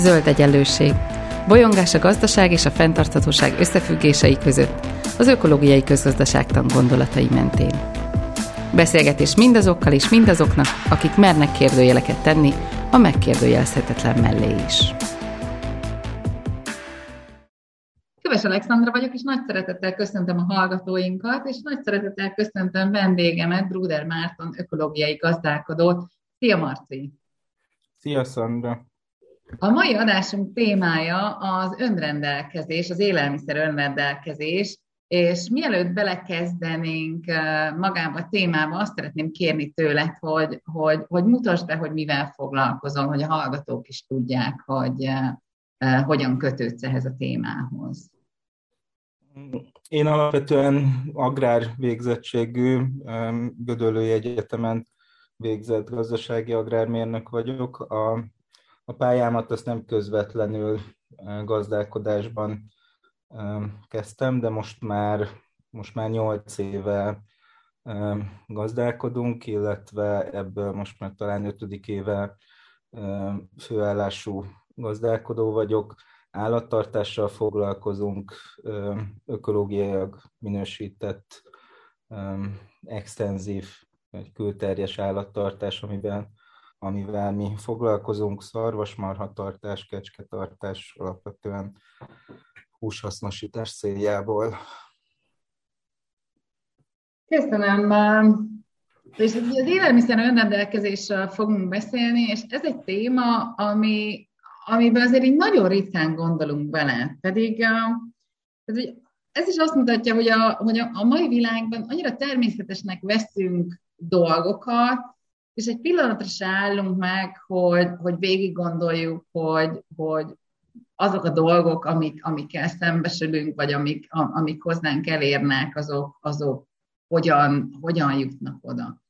Zöld egyenlőség. Bolyongás a gazdaság és a fenntarthatóság összefüggései között, az ökológiai közgazdaságtan gondolatai mentén. Beszélgetés mindazokkal és mindazoknak, akik mernek kérdőjeleket tenni a megkérdőjelezhetetlen mellé is. Köves Alexandra vagyok, és nagy szeretettel köszöntöm a hallgatóinkat, és nagy szeretettel köszöntöm vendégemet, Bruder Márton, ökológiai gazdálkodót. Szia, Marci! Szia, Szandra! A mai adásunk témája az önrendelkezés, az élelmiszer önrendelkezés, és mielőtt belekezdenénk magába a témába, azt szeretném kérni tőled, hogy, hogy, hogy mutasd be, hogy mivel foglalkozol, hogy a hallgatók is tudják, hogy hogyan kötődsz ehhez a témához. Én alapvetően agrár végzettségű, Gödöllői Egyetemen végzett gazdasági agrármérnök vagyok. A, a pályámat azt nem közvetlenül gazdálkodásban kezdtem, de most már, most már 8 éve gazdálkodunk, illetve ebből most már talán 5. éve főállású gazdálkodó vagyok. Állattartással foglalkozunk, ökológiailag minősített, extenzív, egy külterjes állattartás, amivel, amivel mi foglalkozunk, szarvasmarhatartás, kecsketartás, alapvetően húshasznosítás céljából. Köszönöm. És az élelmiszer önrendelkezésről fogunk beszélni, és ez egy téma, ami, amiben azért így nagyon ritkán gondolunk bele. Pedig ez is azt mutatja, hogy a, hogy a mai világban annyira természetesnek veszünk dolgokat, és egy pillanatra se állunk meg, hogy, hogy végig gondoljuk, hogy, hogy azok a dolgok, amik, amikkel szembesülünk, vagy amik, amik hozzánk elérnek, azok, azok hogyan, hogyan jutnak oda.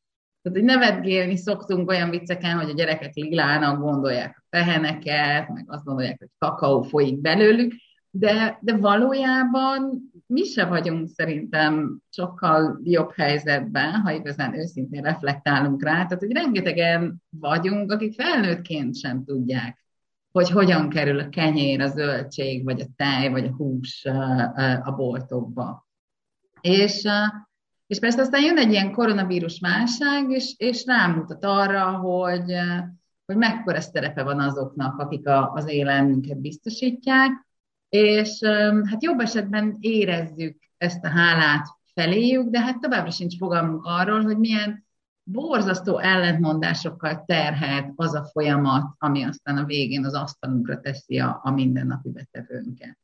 Tehát, hogy nevetgélni szoktunk olyan vicceken, hogy a gyerekek lilának gondolják a teheneket, meg azt gondolják, hogy kakaó folyik belőlük, de, de valójában mi se vagyunk szerintem sokkal jobb helyzetben, ha igazán őszintén reflektálunk rá. Tehát, hogy rengetegen vagyunk, akik felnőttként sem tudják hogy hogyan kerül a kenyér, a zöldség, vagy a tej, vagy a hús a boltokba. És, és persze aztán jön egy ilyen koronavírus válság, és, és rámutat arra, hogy, hogy mekkora szerepe van azoknak, akik a, az élelmünket biztosítják, és hát jobb esetben érezzük ezt a hálát feléjük, de hát továbbra sincs fogalmunk arról, hogy milyen borzasztó ellentmondásokkal terhet az a folyamat, ami aztán a végén az asztalunkra teszi a, a mindennapi betevőnket.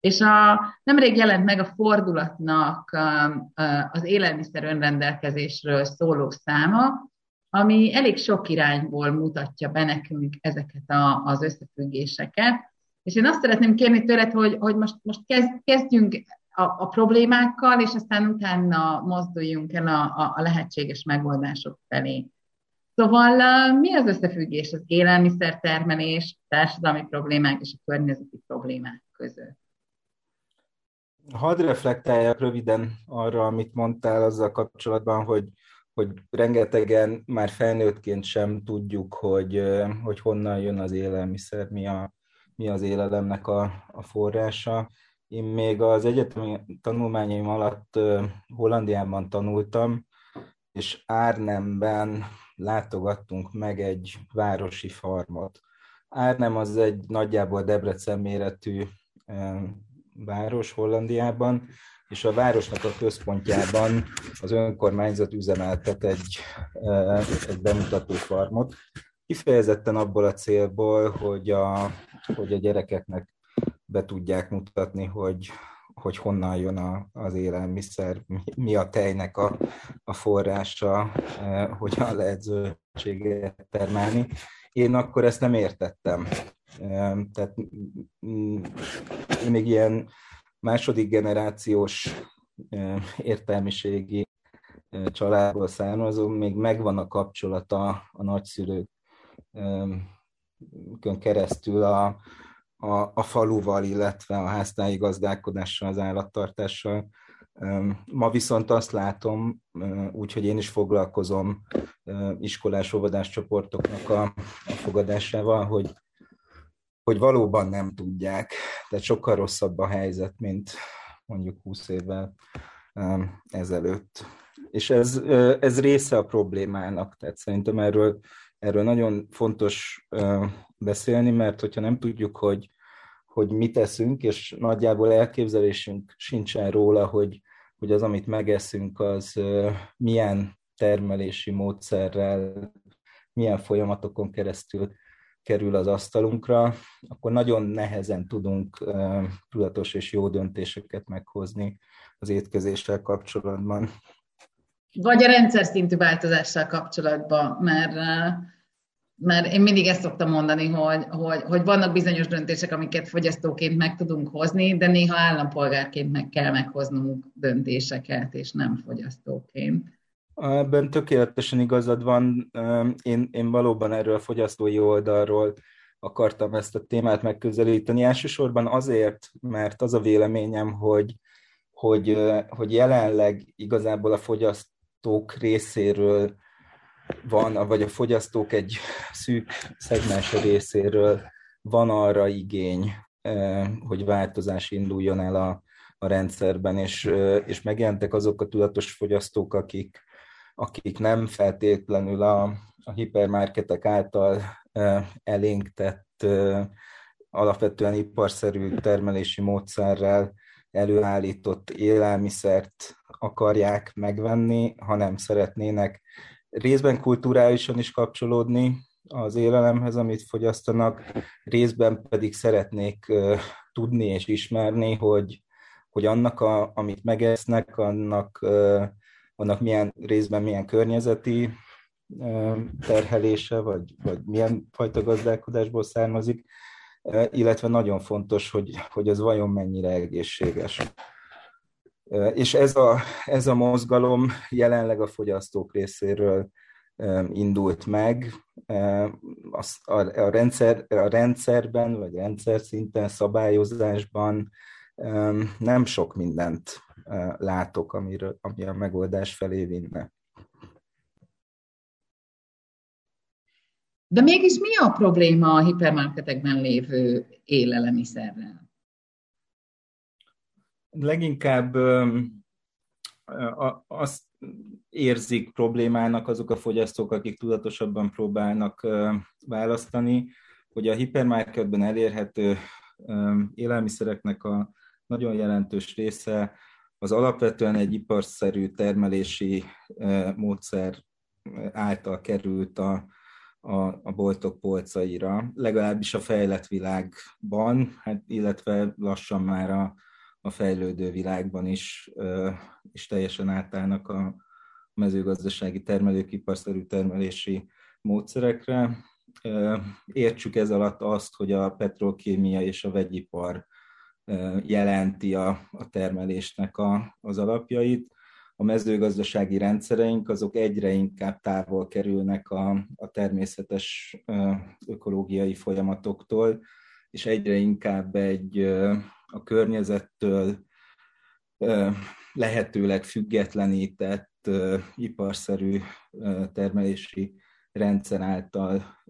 És a, nemrég jelent meg a fordulatnak az élelmiszer önrendelkezésről szóló száma, ami elég sok irányból mutatja be nekünk ezeket a, az összefüggéseket. És én azt szeretném kérni tőled, hogy, hogy most, most kezdjünk a, a problémákkal, és aztán utána mozduljunk el a, a, a lehetséges megoldások felé. Szóval mi az összefüggés az élelmiszertermelés, társadalmi problémák és a környezeti problémák között? Hadd reflektáljak röviden arra, amit mondtál azzal kapcsolatban, hogy, hogy rengetegen már felnőttként sem tudjuk, hogy, hogy honnan jön az élelmiszer, mi, a, mi az élelemnek a, a forrása. Én még az egyetemi tanulmányaim alatt Hollandiában tanultam, és Árnemben látogattunk meg egy városi farmot. Árnem az egy nagyjából Debrecen méretű város Hollandiában, és a városnak a központjában az önkormányzat üzemeltet egy, egy bemutató farmot, kifejezetten abból a célból, hogy a, hogy a gyerekeknek be tudják mutatni, hogy, hogy honnan jön a, az élelmiszer, mi a tejnek a, a forrása, eh, hogyan lehet zöldséget termelni. Én akkor ezt nem értettem. Eh, tehát mm, még ilyen második generációs eh, értelmiségi családból származom, még megvan a kapcsolata a nagyszülőkön keresztül a, a, a faluval, illetve a háztáji gazdálkodással, az állattartással. Ma viszont azt látom, úgyhogy én is foglalkozom iskolás óvodás csoportoknak a, a fogadásával, hogy, hogy valóban nem tudják. Tehát sokkal rosszabb a helyzet, mint mondjuk 20 évvel ezelőtt. És ez, ez része a problémának, tehát szerintem erről, erről nagyon fontos beszélni, mert hogyha nem tudjuk, hogy, hogy mit teszünk, és nagyjából elképzelésünk sincsen róla, hogy, hogy az, amit megeszünk, az milyen termelési módszerrel, milyen folyamatokon keresztül kerül az asztalunkra, akkor nagyon nehezen tudunk tudatos és jó döntéseket meghozni az étkezéssel kapcsolatban. Vagy a rendszer szintű változással kapcsolatban, mert, mert én mindig ezt szoktam mondani, hogy, hogy, hogy vannak bizonyos döntések, amiket fogyasztóként meg tudunk hozni, de néha állampolgárként meg kell meghoznunk döntéseket, és nem fogyasztóként. Ebben tökéletesen igazad van. Én, én valóban erről a fogyasztói oldalról akartam ezt a témát megközelíteni. Elsősorban azért, mert az a véleményem, hogy, hogy, hogy jelenleg igazából a fogyasztók részéről van, vagy a fogyasztók egy szűk szegmens részéről van arra igény, hogy változás induljon el a, a rendszerben, és, és megjelentek azok a tudatos fogyasztók, akik, akik nem feltétlenül a, a hipermarketek által elénk tett alapvetően iparszerű termelési módszerrel előállított élelmiszert akarják megvenni, hanem szeretnének részben kulturálisan is kapcsolódni az élelemhez, amit fogyasztanak, részben pedig szeretnék tudni és ismerni, hogy, hogy annak, a, amit megesznek, annak annak milyen részben milyen környezeti terhelése, vagy, vagy milyen fajta gazdálkodásból származik, illetve nagyon fontos, hogy, hogy ez vajon mennyire egészséges. És ez a, ez a mozgalom jelenleg a fogyasztók részéről indult meg. A, a, rendszer, a rendszerben, vagy rendszer szinten, szabályozásban nem sok mindent látok, amiről, ami a megoldás felé vinne. De mégis mi a probléma a hipermarketekben lévő élelemiszerrel? Leginkább azt érzik problémának azok a fogyasztók, akik tudatosabban próbálnak választani, hogy a hipermarketben elérhető élelmiszereknek a nagyon jelentős része az alapvetően egy iparszerű termelési módszer által került a, a, a boltok polcaira, legalábbis a fejlett világban, hát, illetve lassan már a, a fejlődő világban is, is teljesen átállnak a mezőgazdasági termelők iparszerű termelési módszerekre. Értsük ez alatt azt, hogy a petrokémia és a vegyipar jelenti a, a termelésnek a, az alapjait. A mezőgazdasági rendszereink azok egyre inkább távol kerülnek a, a természetes ökológiai folyamatoktól, és egyre inkább egy a környezettől lehetőleg függetlenített iparszerű termelési rendszer által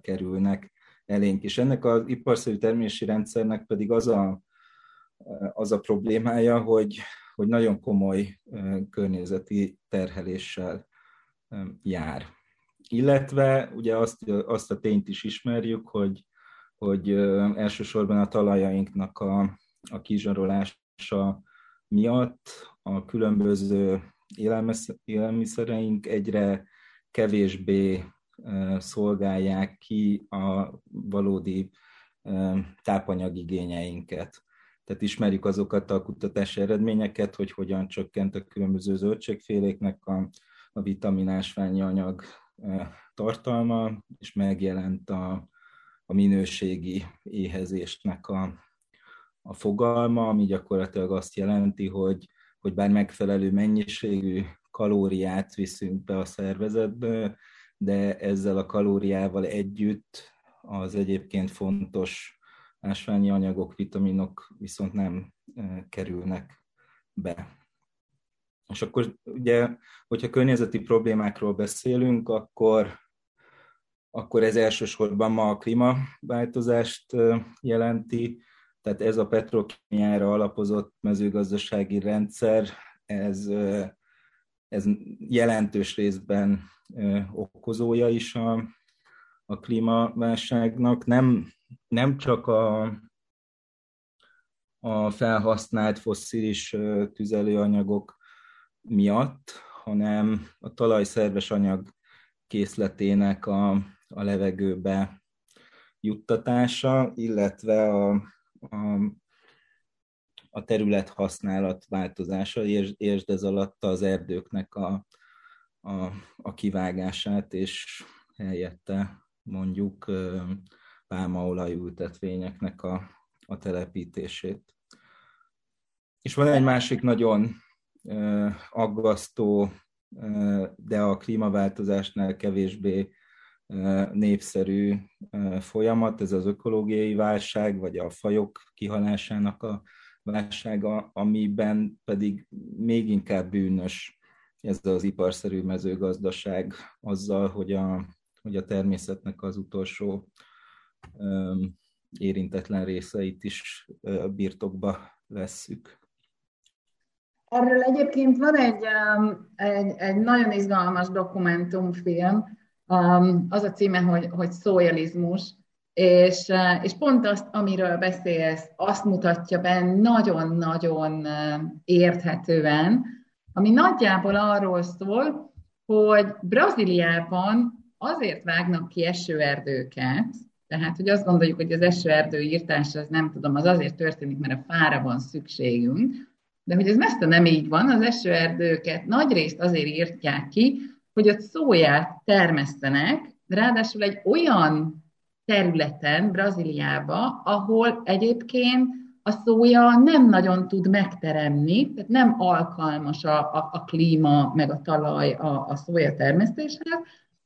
kerülnek elénk. És ennek az iparszerű termelési rendszernek pedig az a az a problémája, hogy, hogy nagyon komoly környezeti terheléssel jár. Illetve ugye azt, azt a tényt is ismerjük, hogy, hogy elsősorban a talajainknak a, a kizsarolása miatt a különböző élelmiszereink egyre kevésbé szolgálják ki a valódi tápanyagigényeinket. Tehát ismerjük azokat a kutatási eredményeket, hogy hogyan csökkent a különböző zöldségféléknek a, a vitaminásványi anyag tartalma, és megjelent a, a minőségi éhezésnek a, a fogalma, ami gyakorlatilag azt jelenti, hogy, hogy bár megfelelő mennyiségű kalóriát viszünk be a szervezetbe, de ezzel a kalóriával együtt az egyébként fontos ásványi anyagok, vitaminok viszont nem kerülnek be. És akkor ugye, hogyha környezeti problémákról beszélünk, akkor, akkor ez elsősorban ma a klímaváltozást jelenti, tehát ez a petrokémiára alapozott mezőgazdasági rendszer, ez, ez jelentős részben okozója is a, a klímaválságnak. Nem, nem csak a, a felhasznált fosszilis tüzelőanyagok miatt, hanem a talaj szerves anyag készletének a, a levegőbe juttatása, illetve a, a, a terület használat változása, értsd ez alatt az erdőknek a, a, a kivágását, és helyette mondjuk pálmaolaj ültetvényeknek a, a telepítését. És van egy másik nagyon aggasztó, de a klímaváltozásnál kevésbé népszerű folyamat, ez az ökológiai válság, vagy a fajok kihalásának a válsága, amiben pedig még inkább bűnös ez az iparszerű mezőgazdaság azzal, hogy a, hogy a természetnek az utolsó érintetlen részeit is birtokba vesszük. Erről egyébként van egy, egy, egy nagyon izgalmas dokumentumfilm, az a címe, hogy, hogy szójalizmus, és, és pont azt, amiről beszélsz, azt mutatja be nagyon-nagyon érthetően, ami nagyjából arról szól, hogy Brazíliában azért vágnak ki esőerdőket, tehát, hogy azt gondoljuk, hogy az esőerdő írtás, az nem tudom, az azért történik, mert a fára van szükségünk, de hogy ez messze nem így van, az esőerdőket nagy részt azért írtják ki, hogy ott szóját termesztenek, ráadásul egy olyan területen, Brazíliába, ahol egyébként a szója nem nagyon tud megteremni, tehát nem alkalmas a, a, a klíma, meg a talaj a, a szója termesztéshez,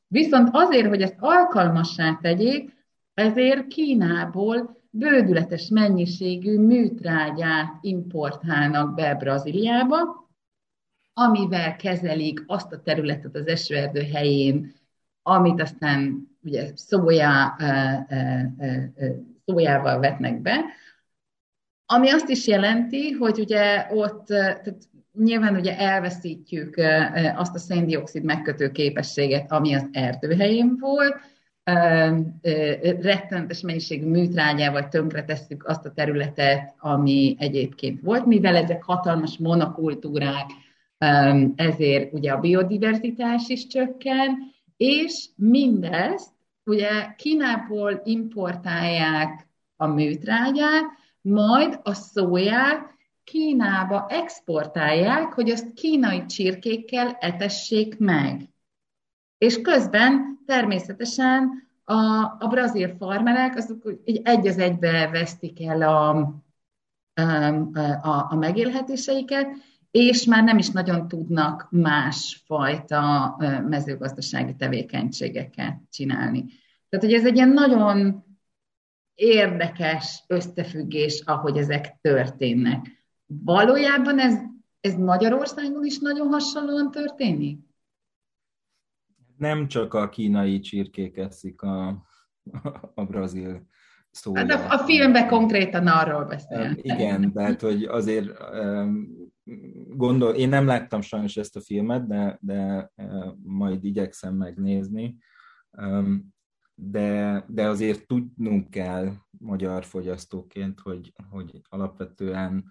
viszont azért, hogy ezt alkalmassá tegyék, ezért Kínából bődületes mennyiségű műtrágyát importálnak be Brazíliába, amivel kezelik azt a területet az esőerdő helyén, amit aztán ugye szójá, szójával vetnek be, ami azt is jelenti, hogy ugye ott tehát nyilván ugye elveszítjük azt a széndiokszid megkötő képességet, ami az erdőhelyén volt, rettenetes mennyiségű műtrágyával tönkretesszük azt a területet, ami egyébként volt, mivel ezek hatalmas monokultúrák, ezért ugye a biodiverzitás is csökken, és mindezt ugye Kínából importálják a műtrágyát, majd a szóját Kínába exportálják, hogy azt kínai csirkékkel etessék meg. És közben természetesen a, a brazil farmerek azok így egy az egybe vesztik el a, a, a megélhetéseiket, és már nem is nagyon tudnak másfajta mezőgazdasági tevékenységeket csinálni. Tehát, hogy ez egy ilyen nagyon érdekes összefüggés, ahogy ezek történnek. Valójában ez, ez Magyarországon is nagyon hasonlóan történik? Nem csak a kínai csirkék eszik a, a brazil szója. Hát a, a filmben konkrétan arról beszél. Igen, tehát hogy azért gondol, én nem láttam sajnos ezt a filmet, de, de majd igyekszem megnézni, de, de azért tudnunk kell magyar fogyasztóként, hogy, hogy alapvetően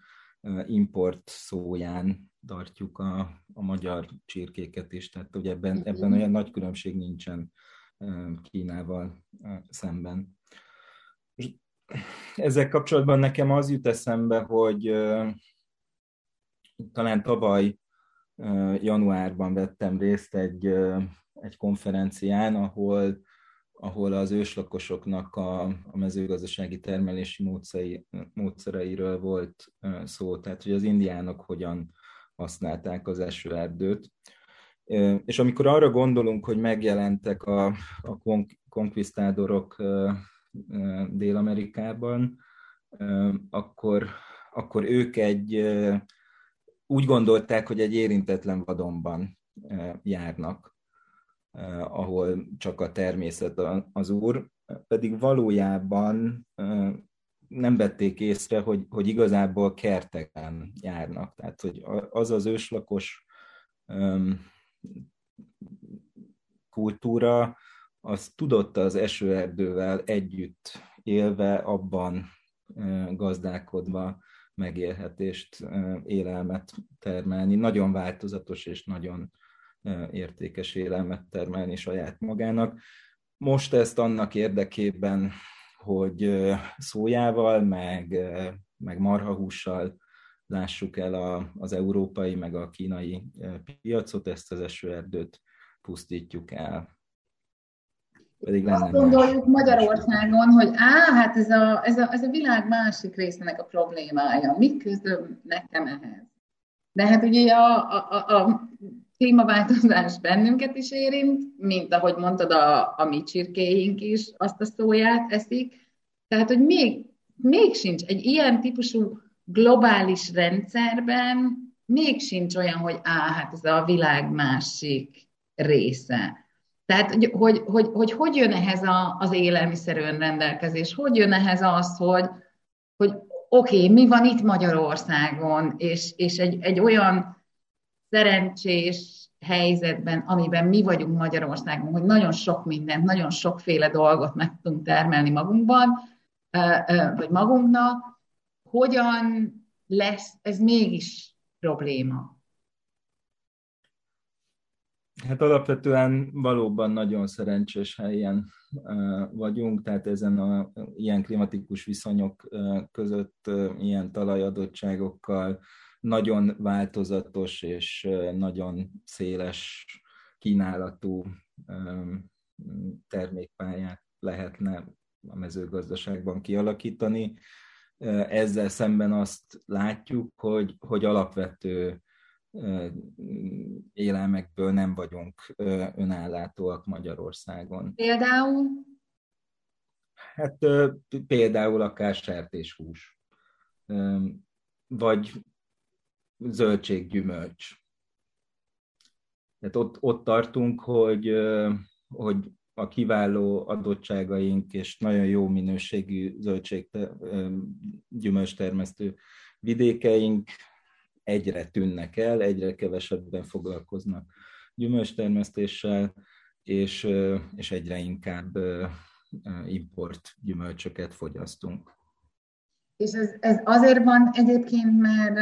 import szóján tartjuk a, a magyar csirkéket is, tehát ugye ebben, ebben olyan nagy különbség nincsen Kínával szemben. Ezzel kapcsolatban nekem az jut eszembe, hogy talán tavaly januárban vettem részt egy, egy konferencián, ahol, ahol az őslakosoknak a, a mezőgazdasági termelési módszeri, módszereiről volt szó, tehát hogy az indiánok hogyan használták az esőerdőt. És amikor arra gondolunk, hogy megjelentek a, a konkvisztádorok Dél-Amerikában, akkor, akkor ők egy úgy gondolták, hogy egy érintetlen vadonban járnak. Ahol csak a természet az úr, pedig valójában nem vették észre, hogy, hogy igazából kerteken járnak. Tehát, hogy az az őslakos kultúra, az tudott az esőerdővel együtt élve, abban gazdálkodva megélhetést, élelmet termelni, nagyon változatos és nagyon értékes élelmet termelni saját magának. Most ezt annak érdekében, hogy szójával, meg, meg marhahússal lássuk el a, az európai, meg a kínai piacot, ezt az esőerdőt pusztítjuk el. Pedig lenne Azt gondoljuk más. Magyarországon, hogy á, hát ez a, ez, a, ez a világ másik részének a problémája. Mit közöm nekem ehhez? De hát ugye a, a, a, a klímaváltozás bennünket is érint, mint ahogy mondtad, a, a mi csirkéink is azt a szóját eszik. Tehát, hogy még, még sincs egy ilyen típusú globális rendszerben, még sincs olyan, hogy á, hát ez a világ másik része. Tehát, hogy hogy, hogy, hogy, hogy jön ehhez a, az élelmiszer önrendelkezés, hogy jön ehhez az, hogy, hogy oké, okay, mi van itt Magyarországon, és, és egy, egy olyan szerencsés helyzetben, amiben mi vagyunk Magyarországon, hogy nagyon sok mindent, nagyon sokféle dolgot meg tudunk termelni magunkban, vagy magunknak, hogyan lesz ez mégis probléma? Hát alapvetően valóban nagyon szerencsés helyen vagyunk, tehát ezen a ilyen klimatikus viszonyok között, ilyen talajadottságokkal, nagyon változatos és nagyon széles kínálatú termékpályát lehetne a mezőgazdaságban kialakítani. Ezzel szemben azt látjuk, hogy, hogy alapvető élelmekből nem vagyunk önállátóak Magyarországon. Például? Hát például akár sertéshús, vagy zöldséggyümölcs. Tehát ott, ott tartunk, hogy, hogy a kiváló adottságaink és nagyon jó minőségű zöldség gyümölcstermesztő vidékeink egyre tűnnek el, egyre kevesebben foglalkoznak gyümölcstermesztéssel, és, és egyre inkább import gyümölcsöket fogyasztunk. És ez, ez azért van egyébként, mert,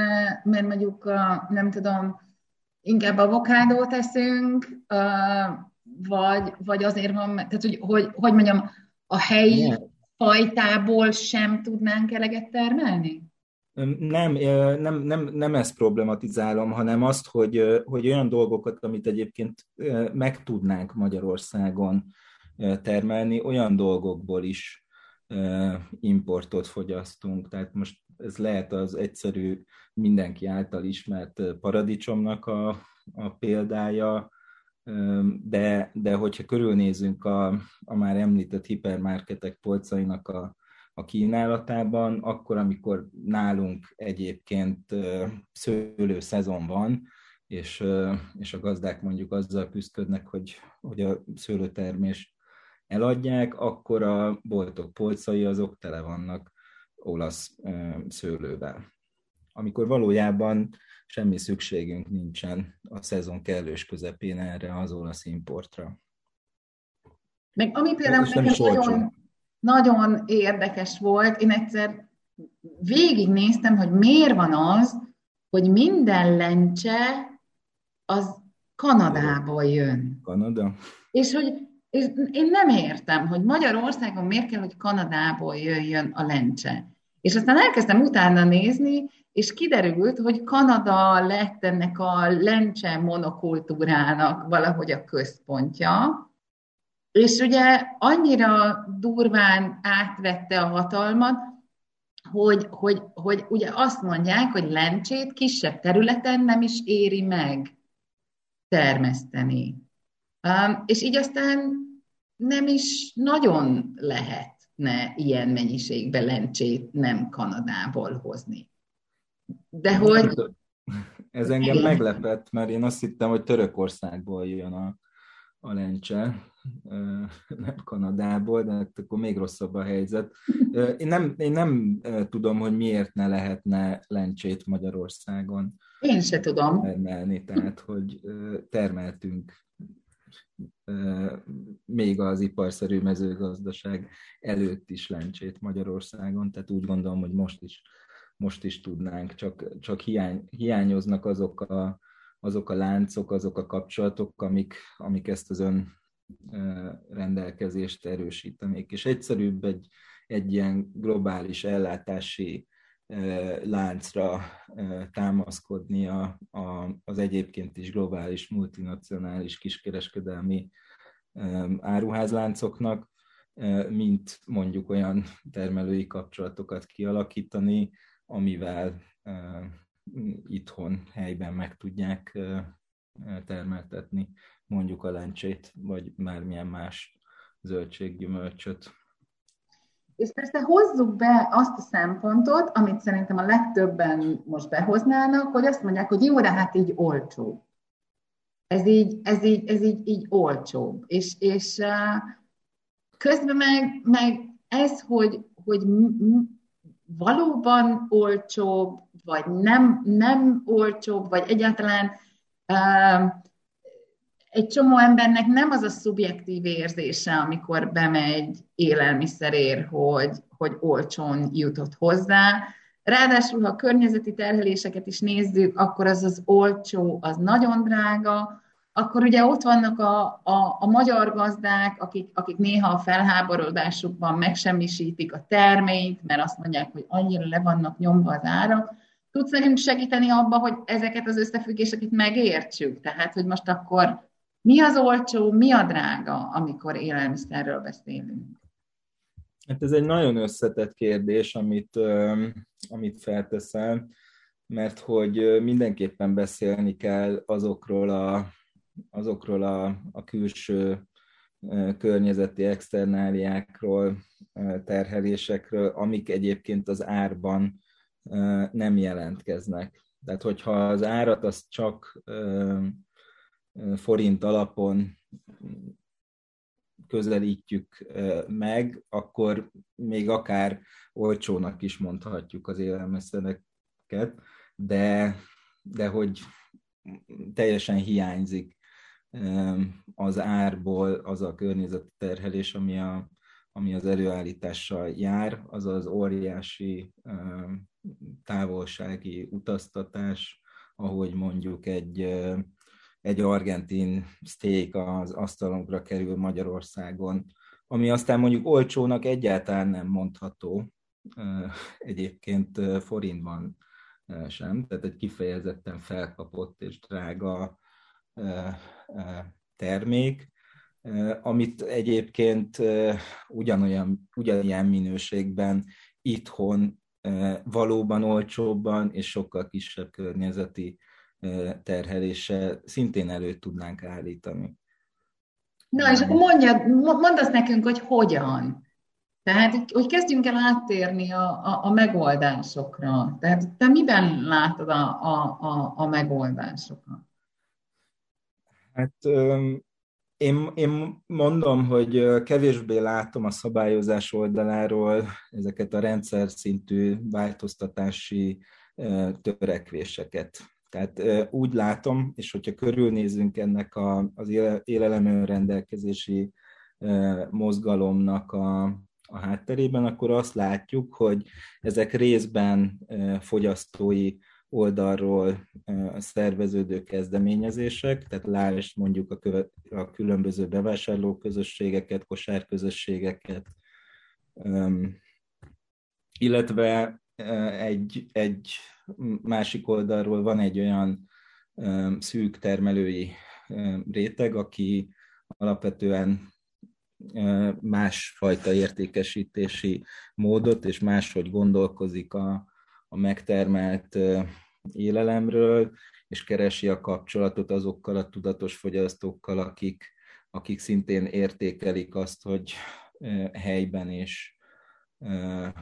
mert mondjuk, a, nem tudom, inkább avokádót eszünk, vagy, vagy azért van, tehát hogy, hogy, hogy mondjam, a helyi fajtából sem tudnánk eleget termelni? Nem, nem, nem, nem ezt problematizálom, hanem azt, hogy, hogy olyan dolgokat, amit egyébként meg tudnánk Magyarországon termelni, olyan dolgokból is importot fogyasztunk. Tehát most ez lehet az egyszerű, mindenki által ismert paradicsomnak a, a példája, de, de hogyha körülnézünk a, a már említett hipermarketek polcainak a, a kínálatában, akkor, amikor nálunk egyébként szőlő szezon van, és, és a gazdák mondjuk azzal küzdködnek, hogy, hogy a szőlőtermést eladják, akkor a boltok polcai azok tele vannak olasz szőlővel. Amikor valójában semmi szükségünk nincsen a szezon kellős közepén erre az olasz importra. Meg ami például nekem nagyon, nagyon érdekes volt, én egyszer végignéztem, hogy miért van az, hogy minden lencse az Kanadából jön. Kanada? És hogy és én nem értem, hogy Magyarországon miért kell, hogy Kanadából jöjjön a lencse. És aztán elkezdtem utána nézni, és kiderült, hogy Kanada lett ennek a lencse monokultúrának valahogy a központja, és ugye annyira durván átvette a hatalmat, hogy, hogy, hogy ugye azt mondják, hogy lencsét kisebb területen nem is éri meg termeszteni. Um, és így aztán nem is nagyon lehetne ilyen mennyiségben lencsét nem Kanadából hozni. De hogy... Ez engem meglepett, mert én azt hittem, hogy Törökországból jön a, a lencse, nem Kanadából, de hát akkor még rosszabb a helyzet. Én nem, én nem tudom, hogy miért ne lehetne lencsét Magyarországon. Én se tudom. Termelni, tehát hogy termeltünk még az iparszerű mezőgazdaság előtt is lencsét Magyarországon, tehát úgy gondolom, hogy most is, most is tudnánk, csak, csak hiány, hiányoznak azok a, azok a láncok, azok a kapcsolatok, amik, amik ezt az ön rendelkezést erősítenék. És egyszerűbb egy, egy ilyen globális ellátási láncra támaszkodni a, a, az egyébként is globális, multinacionális kiskereskedelmi áruházláncoknak, mint mondjuk olyan termelői kapcsolatokat kialakítani, amivel itthon helyben meg tudják termeltetni mondjuk a lencsét, vagy bármilyen más zöldséggyümölcsöt. És persze hozzuk be azt a szempontot, amit szerintem a legtöbben most behoznának, hogy azt mondják, hogy jó, de hát így olcsó. Ez így, ez így, ez így, így olcsóbb. És, és közben meg, meg ez, hogy, hogy valóban olcsóbb, vagy nem, nem olcsóbb, vagy egyáltalán egy csomó embernek nem az a szubjektív érzése, amikor bemegy élelmiszerér, hogy, hogy olcsón jutott hozzá. Ráadásul, ha a környezeti terheléseket is nézzük, akkor az az olcsó, az nagyon drága, akkor ugye ott vannak a, a, a magyar gazdák, akik, akik néha a felháborodásukban megsemmisítik a terményt, mert azt mondják, hogy annyira le vannak nyomva az árak. Tudsz nekünk segíteni abba, hogy ezeket az összefüggéseket megértsük? Tehát, hogy most akkor mi az olcsó, mi a drága, amikor élelmiszerről beszélünk? Hát ez egy nagyon összetett kérdés, amit, amit felteszel, mert hogy mindenképpen beszélni kell azokról a, azokról a, a külső környezeti externáliákról, terhelésekről, amik egyébként az árban nem jelentkeznek. Tehát, hogyha az árat azt csak forint alapon közelítjük meg, akkor még akár olcsónak is mondhatjuk az élelmiszereket, de, de hogy teljesen hiányzik az árból az a környezeti terhelés, ami, a, ami az előállítással jár, az az óriási távolsági utaztatás, ahogy mondjuk egy egy argentin steak az asztalunkra kerül Magyarországon, ami aztán mondjuk olcsónak egyáltalán nem mondható, egyébként forintban sem, tehát egy kifejezetten felkapott és drága termék, amit egyébként ugyanolyan, ugyanilyen minőségben itthon valóban olcsóbban és sokkal kisebb környezeti terhelése szintén elő tudnánk állítani. Na, és akkor mondja, mondd azt nekünk, hogy hogyan. Tehát, hogy kezdjünk el áttérni a, a, a megoldásokra. Tehát te miben látod a, a, a, a megoldásokat? Hát én, én mondom, hogy kevésbé látom a szabályozás oldaláról ezeket a rendszer szintű változtatási törekvéseket. Tehát úgy látom, és hogyha körülnézünk ennek a, az élelem rendelkezési mozgalomnak a, a hátterében, akkor azt látjuk, hogy ezek részben fogyasztói oldalról szerveződő kezdeményezések, tehát lásd mondjuk a, köve, a különböző bevásárlóközösségeket, kosárközösségeket, illetve egy, egy másik oldalról van egy olyan szűk termelői réteg, aki alapvetően másfajta értékesítési módot és máshogy gondolkozik a, a megtermelt élelemről, és keresi a kapcsolatot azokkal a tudatos fogyasztókkal, akik, akik szintén értékelik azt, hogy helyben és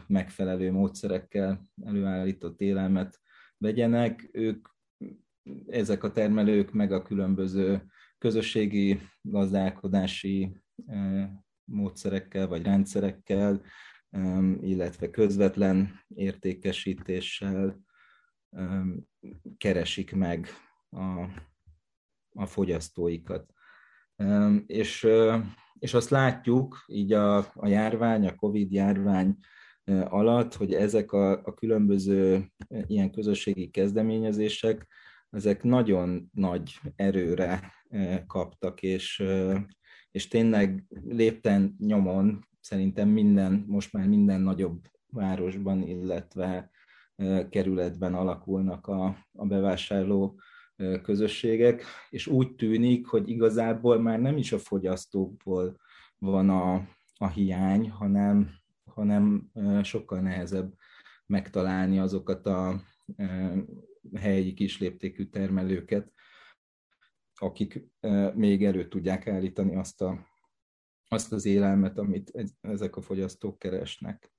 megfelelő módszerekkel előállított élelmet vegyenek. Ők, ezek a termelők meg a különböző közösségi gazdálkodási módszerekkel vagy rendszerekkel, illetve közvetlen értékesítéssel keresik meg a, a fogyasztóikat. És, és azt látjuk így a, a járvány, a Covid járvány alatt, hogy ezek a, a különböző ilyen közösségi kezdeményezések, ezek nagyon nagy erőre kaptak, és, és tényleg lépten nyomon szerintem minden, most már minden nagyobb városban, illetve kerületben alakulnak a, a bevásárló közösségek, és úgy tűnik, hogy igazából már nem is a fogyasztókból van a, a hiány, hanem, hanem sokkal nehezebb megtalálni azokat a helyi kisléptékű termelőket, akik még elő tudják állítani azt, a, azt az élelmet, amit ezek a fogyasztók keresnek.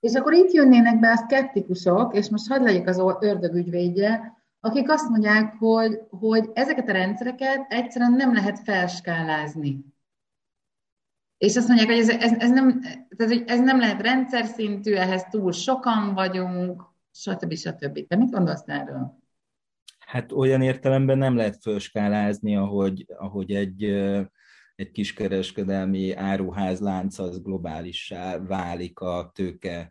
És akkor itt jönnének be a szkeptikusok, és most hadd legyek az ördög ügyvédje, akik azt mondják, hogy, hogy ezeket a rendszereket egyszerűen nem lehet felskálázni. És azt mondják, hogy ez, ez, ez, nem, tehát, ez nem lehet rendszer szintű, ehhez túl sokan vagyunk, stb. stb. Te mit gondolsz erről? Hát olyan értelemben nem lehet felskálázni, ahogy, ahogy egy, egy kiskereskedelmi áruházlánc az globálissá válik a tőke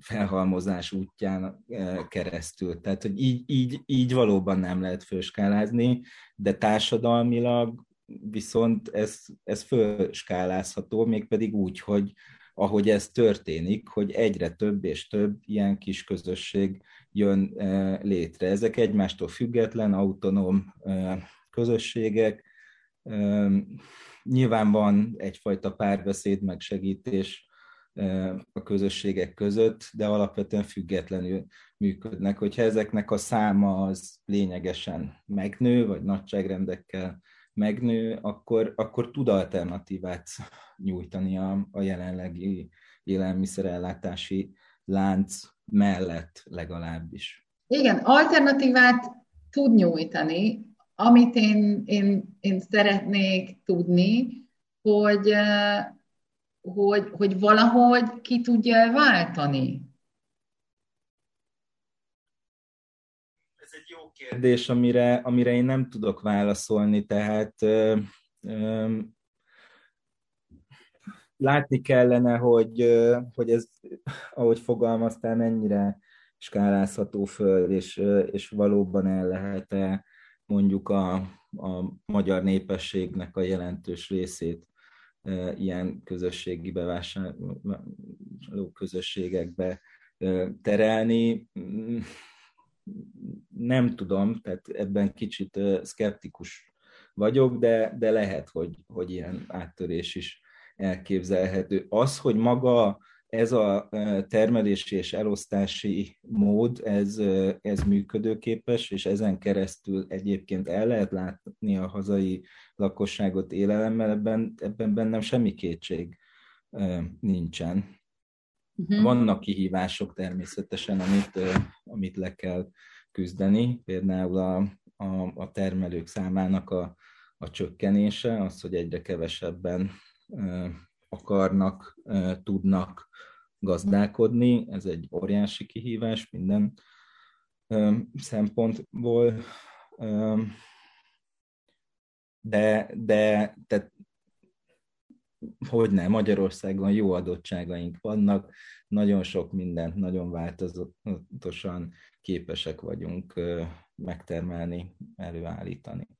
felhalmozás útján keresztül. Tehát, hogy így, így, így valóban nem lehet főskálázni, de társadalmilag viszont ez, ez főskálázható, mégpedig úgy, hogy ahogy ez történik, hogy egyre több és több ilyen kis közösség jön létre. Ezek egymástól független, autonóm közösségek. Nyilván van egyfajta párbeszéd, megsegítés a közösségek között, de alapvetően függetlenül működnek. Hogyha ezeknek a száma az lényegesen megnő, vagy nagyságrendekkel megnő, akkor, akkor tud alternatívát nyújtani a, a jelenlegi élelmiszerellátási lánc mellett legalábbis. Igen, alternatívát tud nyújtani. Amit én, én, én szeretnék tudni, hogy hogy, hogy valahogy ki tudja váltani? Ez egy jó kérdés, amire, amire én nem tudok válaszolni, tehát ö, ö, látni kellene, hogy, hogy ez, ahogy fogalmaztál, mennyire skálázható föl, és, és valóban el lehet-e mondjuk a, a magyar népességnek a jelentős részét ilyen közösségi bevásárló közösségekbe terelni. Nem tudom, tehát ebben kicsit szkeptikus vagyok, de, de lehet, hogy, hogy ilyen áttörés is elképzelhető. Az, hogy maga ez a termelési és elosztási mód, ez, ez működőképes, és ezen keresztül egyébként el lehet látni a hazai lakosságot élelemmel, ebben, ebben bennem semmi kétség nincsen. Uh-huh. Vannak kihívások természetesen, amit, amit le kell küzdeni, például a, a, a termelők számának a, a csökkenése, az, hogy egyre kevesebben akarnak, tudnak gazdálkodni. Ez egy óriási kihívás minden szempontból. De, de tehát, hogy nem, Magyarországon jó adottságaink vannak, nagyon sok mindent, nagyon változatosan képesek vagyunk megtermelni, előállítani.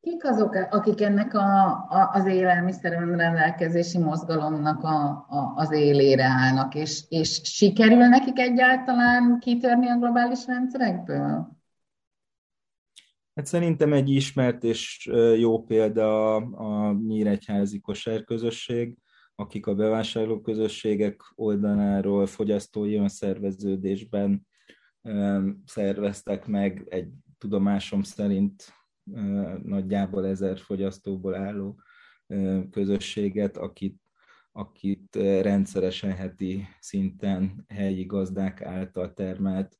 Kik azok, akik ennek a, a, az élelmiszer önrendelkezési mozgalomnak a, a, az élére állnak, és, és sikerül nekik egyáltalán kitörni a globális rendszerekből? Hát szerintem egy ismert és jó példa a, a Nyíregyházi kosárközösség, akik a bevásárló közösségek oldaláról fogyasztói önszerveződésben szerveztek meg egy tudomásom szerint nagyjából ezer fogyasztóból álló közösséget, akit, akit rendszeresen heti szinten helyi gazdák által termelt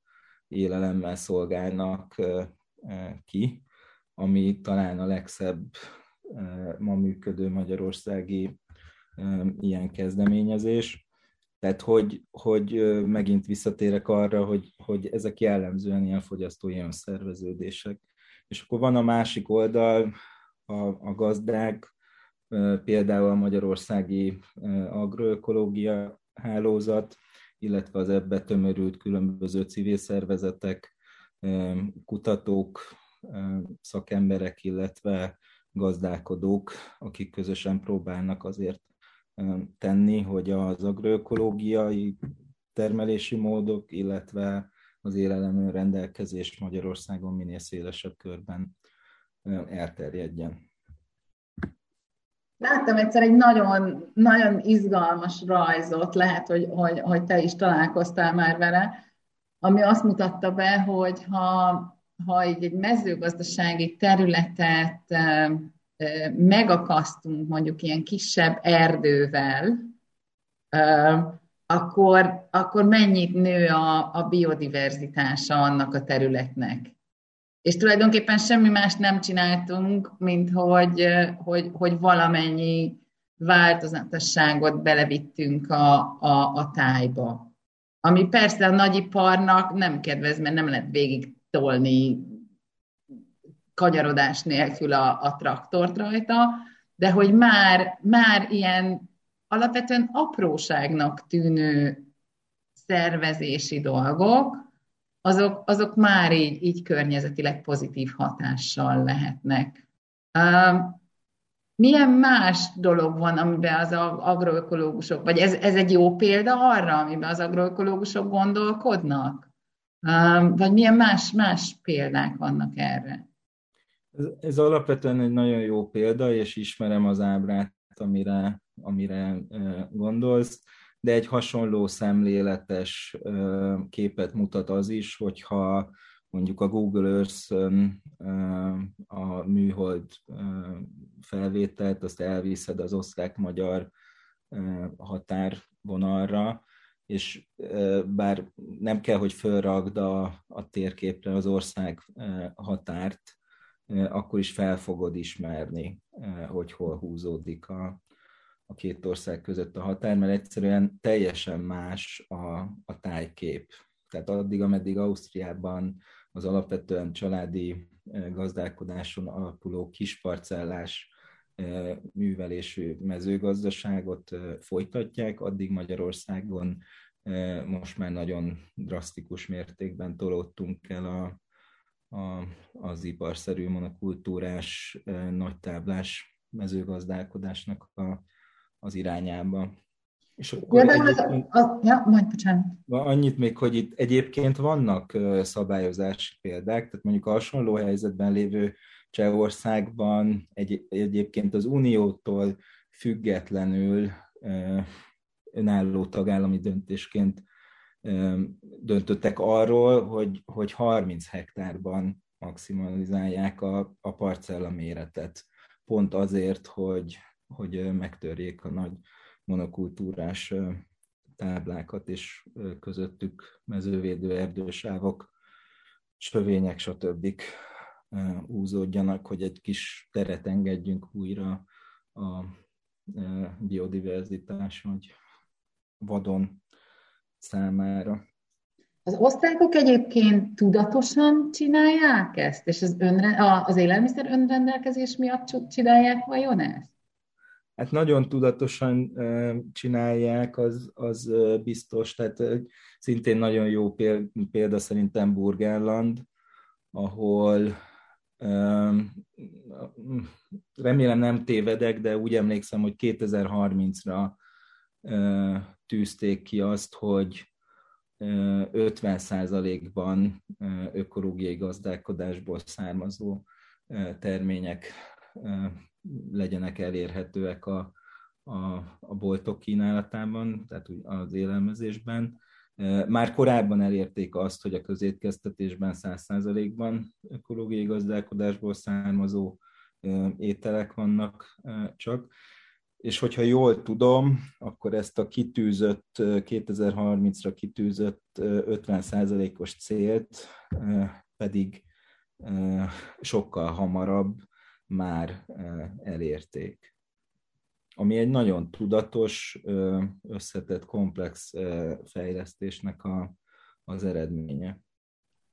élelemmel szolgálnak ki, ami talán a legszebb ma működő magyarországi ilyen kezdeményezés. Tehát, hogy, hogy megint visszatérek arra, hogy, hogy ezek jellemzően ilyen fogyasztói önszerveződések. És akkor van a másik oldal, a, a gazdák, például a magyarországi agroökológia hálózat, illetve az ebbe tömörült különböző civil szervezetek, kutatók, szakemberek, illetve gazdálkodók, akik közösen próbálnak azért tenni, hogy az agroökológiai termelési módok, illetve az élelem rendelkezés Magyarországon minél szélesebb körben elterjedjen. Láttam egyszer egy nagyon, nagyon izgalmas rajzot, lehet, hogy, hogy, hogy te is találkoztál már vele, ami azt mutatta be, hogy ha, ha egy, egy mezőgazdasági területet megakasztunk mondjuk ilyen kisebb erdővel, akkor, akkor mennyit nő a, a biodiverzitása annak a területnek. És tulajdonképpen semmi más nem csináltunk, mint hogy, hogy, hogy valamennyi változatosságot belevittünk a, a, a tájba. Ami persze a nagyiparnak nem kedvez, mert nem lehet végig tolni kanyarodás nélkül a, a traktort rajta, de hogy már, már ilyen alapvetően apróságnak tűnő szervezési dolgok, azok, azok már így, így környezetileg pozitív hatással lehetnek. Milyen más dolog van, amiben az agroökológusok, vagy ez, ez egy jó példa arra, amiben az agroökológusok gondolkodnak? Vagy milyen más, más példák vannak erre? Ez, ez alapvetően egy nagyon jó példa, és ismerem az ábrát, amire, amire gondolsz, de egy hasonló szemléletes képet mutat az is, hogyha mondjuk a Google earth a műhold felvételt, azt elviszed az osztrák-magyar határvonalra, és bár nem kell, hogy fölragd a, a térképre az ország határt, akkor is fel fogod ismerni, hogy hol húzódik a, a két ország között a határ, mert egyszerűen teljesen más a, a tájkép. Tehát addig, ameddig Ausztriában az alapvetően családi gazdálkodáson alapuló kisparcellás művelésű mezőgazdaságot folytatják, addig Magyarországon most már nagyon drasztikus mértékben tolódtunk el a, a, az iparszerű monokultúrás, nagytáblás mezőgazdálkodásnak a, az irányába. És akkor ja, az, az, ja, majd bocsánat. Annyit még, hogy itt egyébként vannak szabályozási példák, tehát mondjuk a hasonló helyzetben lévő Csehországban egy, egyébként az Uniótól függetlenül önálló tagállami döntésként döntöttek arról, hogy, hogy 30 hektárban maximalizálják a, a parcella méretet. Pont azért, hogy, hogy megtörjék a nagy monokultúrás táblákat, és közöttük mezővédő erdősávok, sövények, stb. úzódjanak, hogy egy kis teret engedjünk újra a biodiverzitás, vagy vadon számára. Az osztrákok egyébként tudatosan csinálják ezt, és az, önre, az élelmiszer önrendelkezés miatt csinálják vajon ezt? Hát nagyon tudatosan csinálják, az, az biztos, tehát szintén nagyon jó példa szerintem Burgenland, ahol remélem nem tévedek, de úgy emlékszem, hogy 2030-ra tűzték ki azt, hogy 50%-ban ökológiai gazdálkodásból származó termények legyenek elérhetőek a, a, a boltok kínálatában, tehát az élelmezésben. Már korábban elérték azt, hogy a közétkeztetésben 100%-ban ökológiai gazdálkodásból származó ételek vannak csak, és hogyha jól tudom, akkor ezt a kitűzött, 2030-ra kitűzött 50%-os célt pedig sokkal hamarabb már elérték. Ami egy nagyon tudatos, összetett, komplex fejlesztésnek a, az eredménye.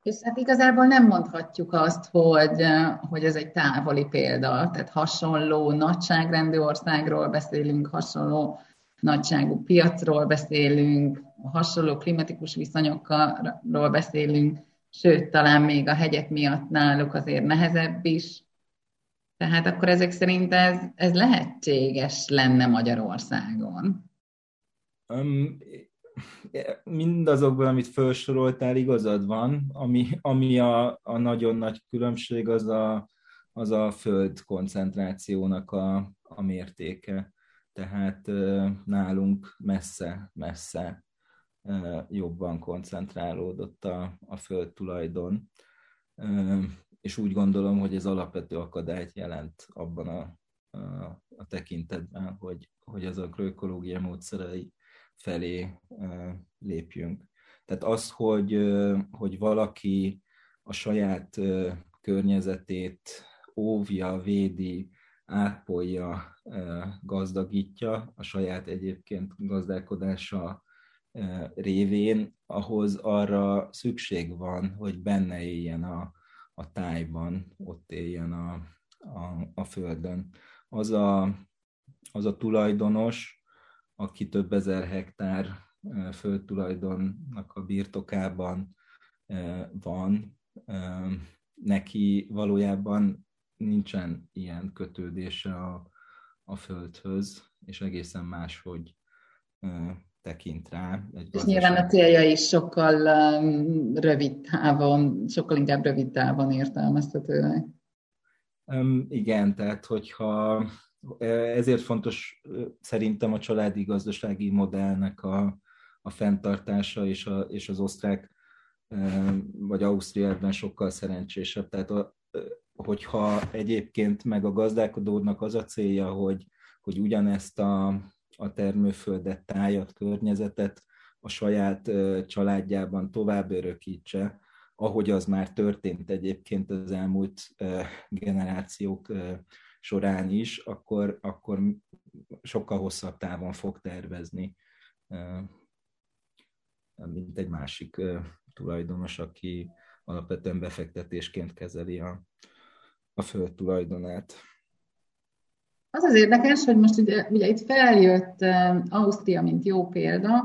És hát igazából nem mondhatjuk azt, hogy, hogy ez egy távoli példa, tehát hasonló nagyságrendű országról beszélünk, hasonló nagyságú piacról beszélünk, hasonló klimatikus viszonyokról beszélünk, sőt, talán még a hegyek miatt náluk azért nehezebb is. Tehát akkor ezek szerint ez, ez lehetséges lenne Magyarországon. Um, mindazokban, amit felsoroltál, igazad van. Ami, ami a, a nagyon nagy különbség, az a, az a föld koncentrációnak a, a mértéke. Tehát nálunk messze, messze jobban koncentrálódott a, a föld tulajdon. És úgy gondolom, hogy ez alapvető akadályt jelent abban a, a, a tekintetben, hogy, hogy az agroökológia módszerei felé lépjünk. Tehát az, hogy, hogy valaki a saját környezetét óvja, védi, ápolja, gazdagítja a saját egyébként gazdálkodása révén, ahhoz arra szükség van, hogy benne éljen a, a tájban, ott éljen a, a, a földön. Az a, az a tulajdonos, aki több ezer hektár földtulajdonnak a birtokában van, neki valójában nincsen ilyen kötődése a, a földhöz, és egészen más, hogy tekint rá. Egy és nyilván a célja is sokkal rövid távon, sokkal inkább rövid távon értelmezhetőek. Igen, tehát hogyha ezért fontos szerintem a családi gazdasági modellnek a, a fenntartása, és, a, és az osztrák vagy Ausztriában sokkal szerencsésebb. Tehát a, hogyha egyébként meg a gazdálkodónak az a célja, hogy, hogy ugyanezt a, a termőföldet, tájat, környezetet a saját családjában tovább örökítse, ahogy az már történt egyébként az elmúlt generációk során is, akkor, akkor sokkal hosszabb távon fog tervezni, mint egy másik tulajdonos, aki alapvetően befektetésként kezeli a, a föld tulajdonát. Az az érdekes, hogy most ugye, ugye itt feljött Ausztria, mint jó példa,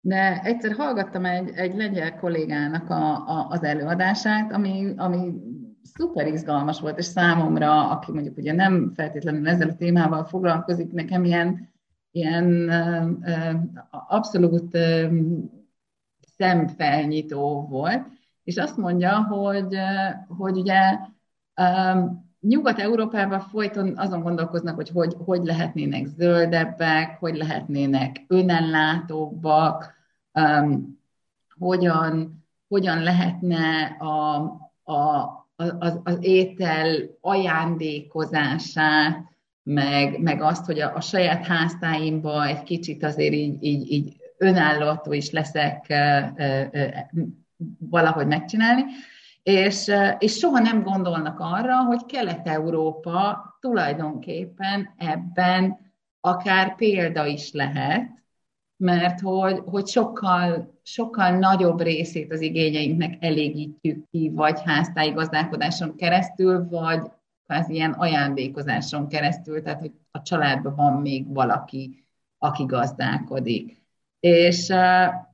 de egyszer hallgattam egy, egy lengyel kollégának a, a, az előadását, ami, ami szuper izgalmas volt, és számomra, aki mondjuk ugye nem feltétlenül ezzel a témával foglalkozik, nekem ilyen, ilyen abszolút szemfelnyitó volt, és azt mondja, hogy, hogy ugye Nyugat-Európában folyton azon gondolkoznak, hogy, hogy hogy lehetnének zöldebbek, hogy lehetnének önellátóbbak, um, hogyan, hogyan lehetne a, a, az, az étel ajándékozását, meg, meg azt, hogy a, a saját háztáimba egy kicsit azért így, így, így önálló is leszek e, e, valahogy megcsinálni, és, és soha nem gondolnak arra, hogy Kelet-Európa tulajdonképpen ebben akár példa is lehet, mert hogy, hogy sokkal, sokkal nagyobb részét az igényeinknek elégítjük ki, vagy háztáji gazdálkodáson keresztül, vagy az ilyen ajándékozáson keresztül, tehát hogy a családban van még valaki, aki gazdálkodik. És,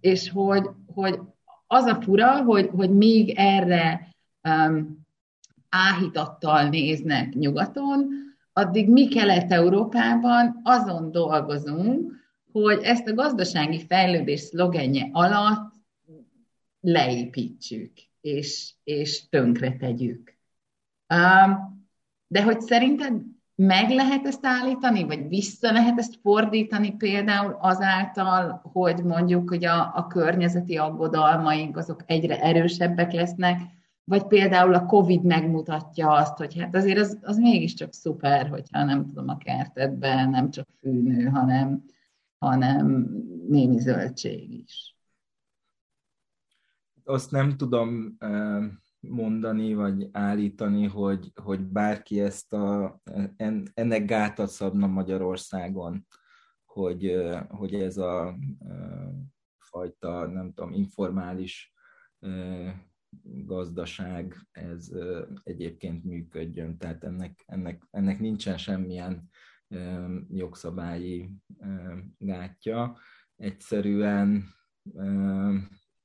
és hogy, hogy az a fura, hogy, hogy még erre um, áhítattal néznek nyugaton, addig mi Kelet-Európában azon dolgozunk, hogy ezt a gazdasági fejlődés szlogenje alatt leépítsük, és, és tönkre tegyük. Um, de hogy szerinted meg lehet ezt állítani, vagy vissza lehet ezt fordítani például azáltal, hogy mondjuk, hogy a, a környezeti aggodalmaink azok egyre erősebbek lesznek, vagy például a Covid megmutatja azt, hogy hát azért az, az mégiscsak szuper, hogyha nem tudom, a kertedben nem csak fűnő, hanem, hanem némi zöldség is. Azt nem tudom mondani, vagy állítani, hogy, hogy bárki ezt a, ennek gátat szabna Magyarországon, hogy, hogy ez a fajta, nem tudom, informális gazdaság, ez egyébként működjön. Tehát ennek, ennek, ennek nincsen semmilyen jogszabályi gátja. Egyszerűen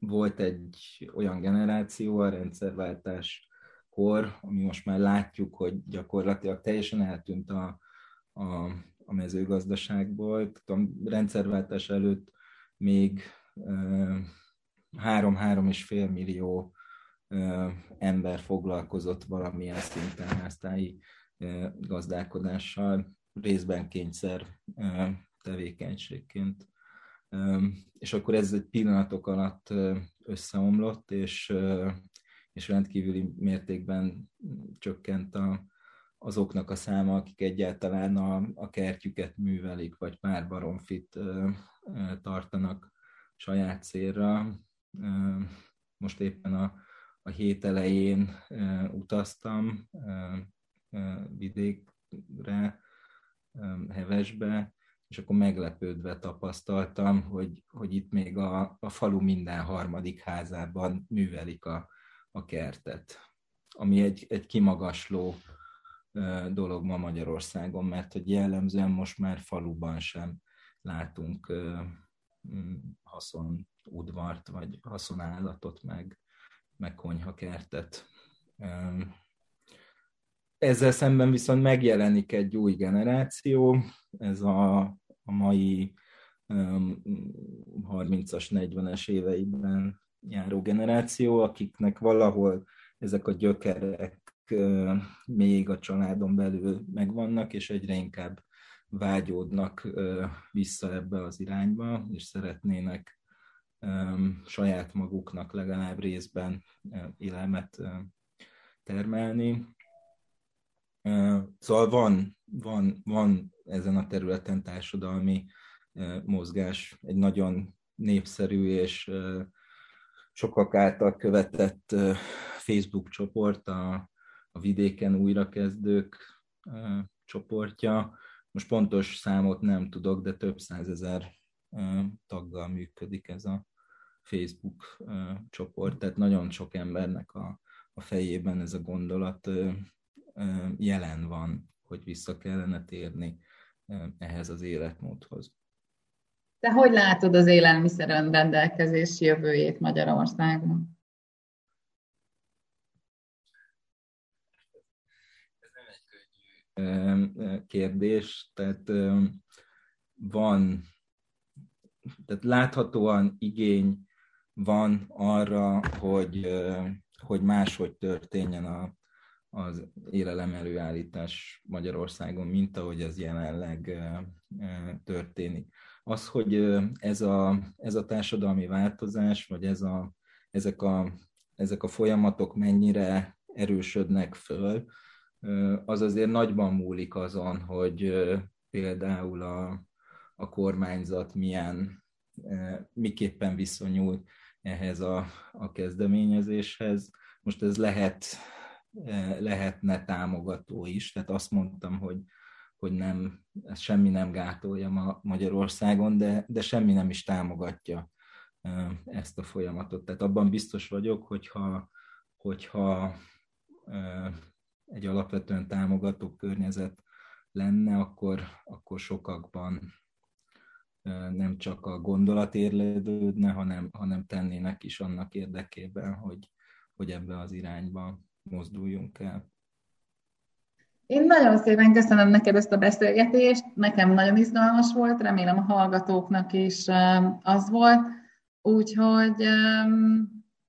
volt egy olyan generáció a rendszerváltás kor, ami most már látjuk, hogy gyakorlatilag teljesen eltűnt a, a, a mezőgazdaságból. A rendszerváltás előtt még három-három és fél millió ember foglalkozott valamilyen szinten háztáji gazdálkodással, részben kényszer tevékenységként. És akkor ez egy pillanatok alatt összeomlott, és, és rendkívüli mértékben csökkent a, azoknak a száma, akik egyáltalán a, a kertjüket művelik, vagy pár baromfit tartanak saját célra. Most éppen a, a hét elején utaztam vidékre, Hevesbe, és akkor meglepődve tapasztaltam, hogy, hogy itt még a, a falu minden harmadik házában művelik a, a kertet, ami egy, egy kimagasló dolog ma Magyarországon, mert hogy jellemzően most már faluban sem látunk haszon udvart, vagy haszonállatot, meg, meg konyhakertet. Ezzel szemben viszont megjelenik egy új generáció, ez a, a mai 30-as, 40-es éveiben járó generáció, akiknek valahol ezek a gyökerek még a családon belül megvannak, és egyre inkább vágyódnak vissza ebbe az irányba, és szeretnének saját maguknak legalább részben élelmet termelni. Szóval van, van, van ezen a területen társadalmi mozgás, egy nagyon népszerű és sokak által követett Facebook csoport, a, a vidéken újrakezdők csoportja. Most pontos számot nem tudok, de több százezer taggal működik ez a Facebook csoport, tehát nagyon sok embernek a, a fejében ez a gondolat jelen van, hogy vissza kellene térni ehhez az életmódhoz. Te hogy látod az élelmiszer rendelkezés jövőjét Magyarországon? Ez nem egy könnyű kérdés, tehát van, tehát láthatóan igény van arra, hogy, hogy máshogy történjen a, az élelem előállítás Magyarországon, mint ahogy ez jelenleg történik. Az, hogy ez a, ez a társadalmi változás, vagy ez a, ezek, a, ezek a folyamatok mennyire erősödnek föl, az azért nagyban múlik azon, hogy például a, a kormányzat milyen, miképpen viszonyul ehhez a, a kezdeményezéshez. Most ez lehet lehetne támogató is, tehát azt mondtam, hogy, hogy nem, semmi nem gátolja ma Magyarországon, de, de semmi nem is támogatja ezt a folyamatot. Tehát abban biztos vagyok, hogyha, hogyha egy alapvetően támogató környezet lenne, akkor, akkor sokakban nem csak a gondolat érlődődne, hanem, hanem tennének is annak érdekében, hogy, hogy ebbe az irányba mozduljunk el. Én nagyon szépen köszönöm neked ezt a beszélgetést, nekem nagyon izgalmas volt, remélem a hallgatóknak is az volt, úgyhogy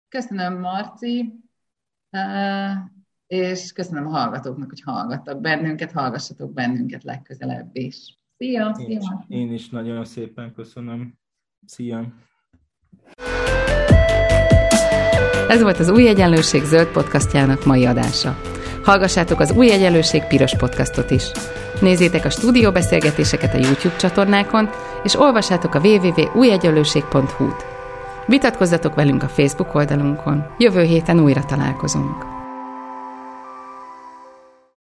köszönöm Marci, és köszönöm a hallgatóknak, hogy hallgattak bennünket, hallgassatok bennünket legközelebb is. Szia! Én, szia. Is, én is nagyon szépen köszönöm. Szia! Ez volt az Új Egyenlőség zöld podcastjának mai adása. Hallgassátok az Új Egyenlőség piros podcastot is. Nézzétek a stúdióbeszélgetéseket a YouTube csatornákon, és olvassátok a www.újegyenlőség.hu-t. Vitatkozzatok velünk a Facebook oldalunkon. Jövő héten újra találkozunk.